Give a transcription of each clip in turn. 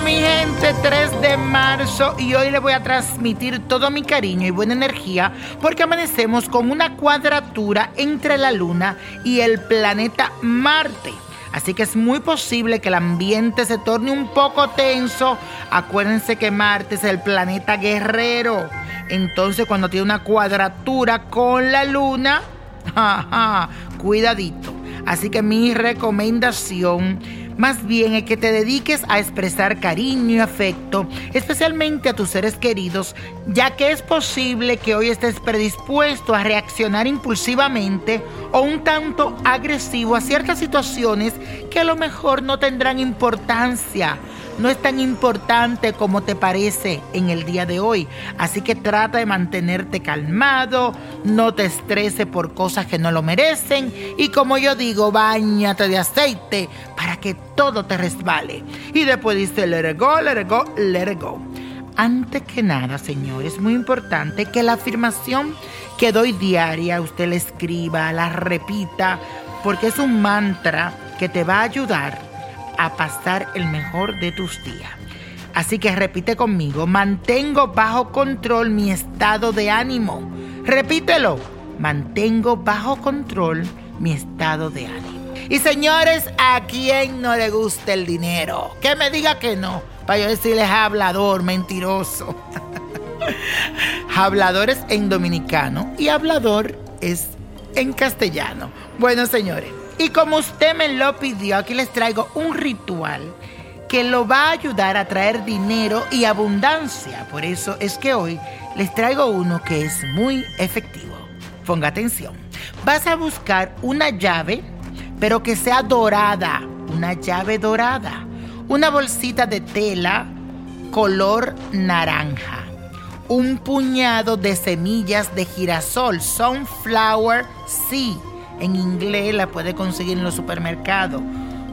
mi gente, 3 de marzo y hoy le voy a transmitir todo mi cariño y buena energía porque amanecemos con una cuadratura entre la luna y el planeta Marte. Así que es muy posible que el ambiente se torne un poco tenso. Acuérdense que Marte es el planeta guerrero. Entonces cuando tiene una cuadratura con la luna, cuidadito. Así que mi recomendación más bien es que te dediques a expresar cariño y afecto, especialmente a tus seres queridos, ya que es posible que hoy estés predispuesto a reaccionar impulsivamente o un tanto agresivo a ciertas situaciones que a lo mejor no tendrán importancia no es tan importante como te parece en el día de hoy. Así que trata de mantenerte calmado, no te estreses por cosas que no lo merecen y como yo digo, bañate de aceite para que todo te resbale. Y después dice, let it go, let it go, let it go. Antes que nada, señor, es muy importante que la afirmación que doy diaria usted la escriba, la repita, porque es un mantra que te va a ayudar a pasar el mejor de tus días. Así que repite conmigo, mantengo bajo control mi estado de ánimo. Repítelo, mantengo bajo control mi estado de ánimo. Y señores, ¿a quién no le gusta el dinero? Que me diga que no, para yo decirles hablador, mentiroso. hablador es en dominicano y hablador es en castellano. Bueno, señores. Y como usted me lo pidió, aquí les traigo un ritual que lo va a ayudar a traer dinero y abundancia. Por eso es que hoy les traigo uno que es muy efectivo. Ponga atención. Vas a buscar una llave, pero que sea dorada. Una llave dorada. Una bolsita de tela color naranja. Un puñado de semillas de girasol, sunflower seed en inglés la puede conseguir en los supermercados.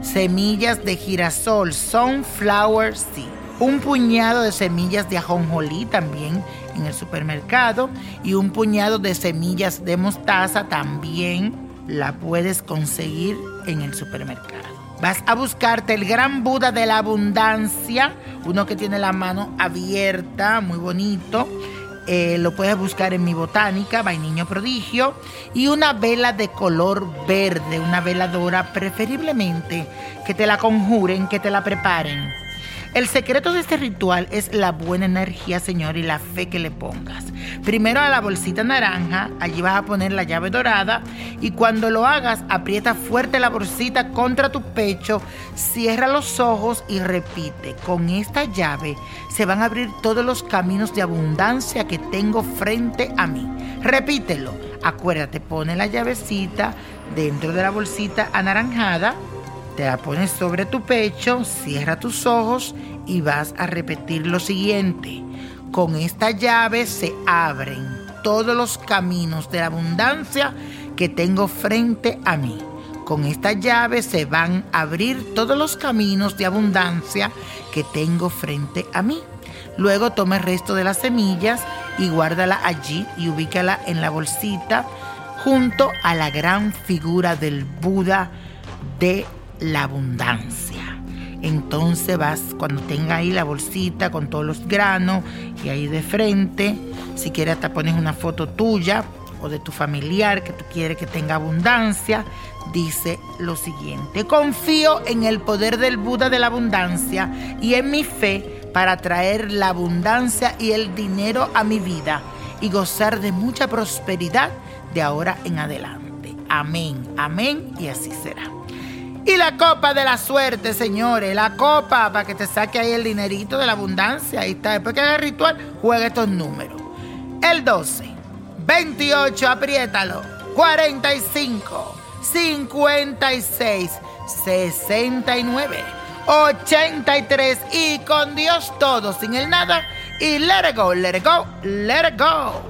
Semillas de girasol, sunflower seed. Un puñado de semillas de ajonjolí también en el supermercado. Y un puñado de semillas de mostaza también la puedes conseguir en el supermercado. Vas a buscarte el gran Buda de la abundancia, uno que tiene la mano abierta, muy bonito eh, lo puedes buscar en mi botánica, Vainiño Prodigio, y una vela de color verde, una veladora preferiblemente que te la conjuren, que te la preparen. El secreto de este ritual es la buena energía, Señor, y la fe que le pongas. Primero a la bolsita naranja, allí vas a poner la llave dorada y cuando lo hagas, aprieta fuerte la bolsita contra tu pecho, cierra los ojos y repite, con esta llave se van a abrir todos los caminos de abundancia que tengo frente a mí. Repítelo. Acuérdate, pone la llavecita dentro de la bolsita anaranjada te la pones sobre tu pecho, cierra tus ojos y vas a repetir lo siguiente. Con esta llave se abren todos los caminos de abundancia que tengo frente a mí. Con esta llave se van a abrir todos los caminos de abundancia que tengo frente a mí. Luego toma el resto de las semillas y guárdala allí y ubícala en la bolsita junto a la gran figura del Buda de la abundancia. Entonces vas, cuando tenga ahí la bolsita con todos los granos y ahí de frente, si quieres hasta pones una foto tuya o de tu familiar que tú quieres que tenga abundancia, dice lo siguiente, confío en el poder del Buda de la abundancia y en mi fe para traer la abundancia y el dinero a mi vida y gozar de mucha prosperidad de ahora en adelante. Amén, amén y así será. Y la copa de la suerte, señores. La copa para que te saque ahí el dinerito de la abundancia. Ahí está. Después que haga el ritual, juega estos números. El 12, 28, apriétalo. 45, 56, 69, 83. Y con Dios todo, sin el nada. Y let it go, let it go, let it go.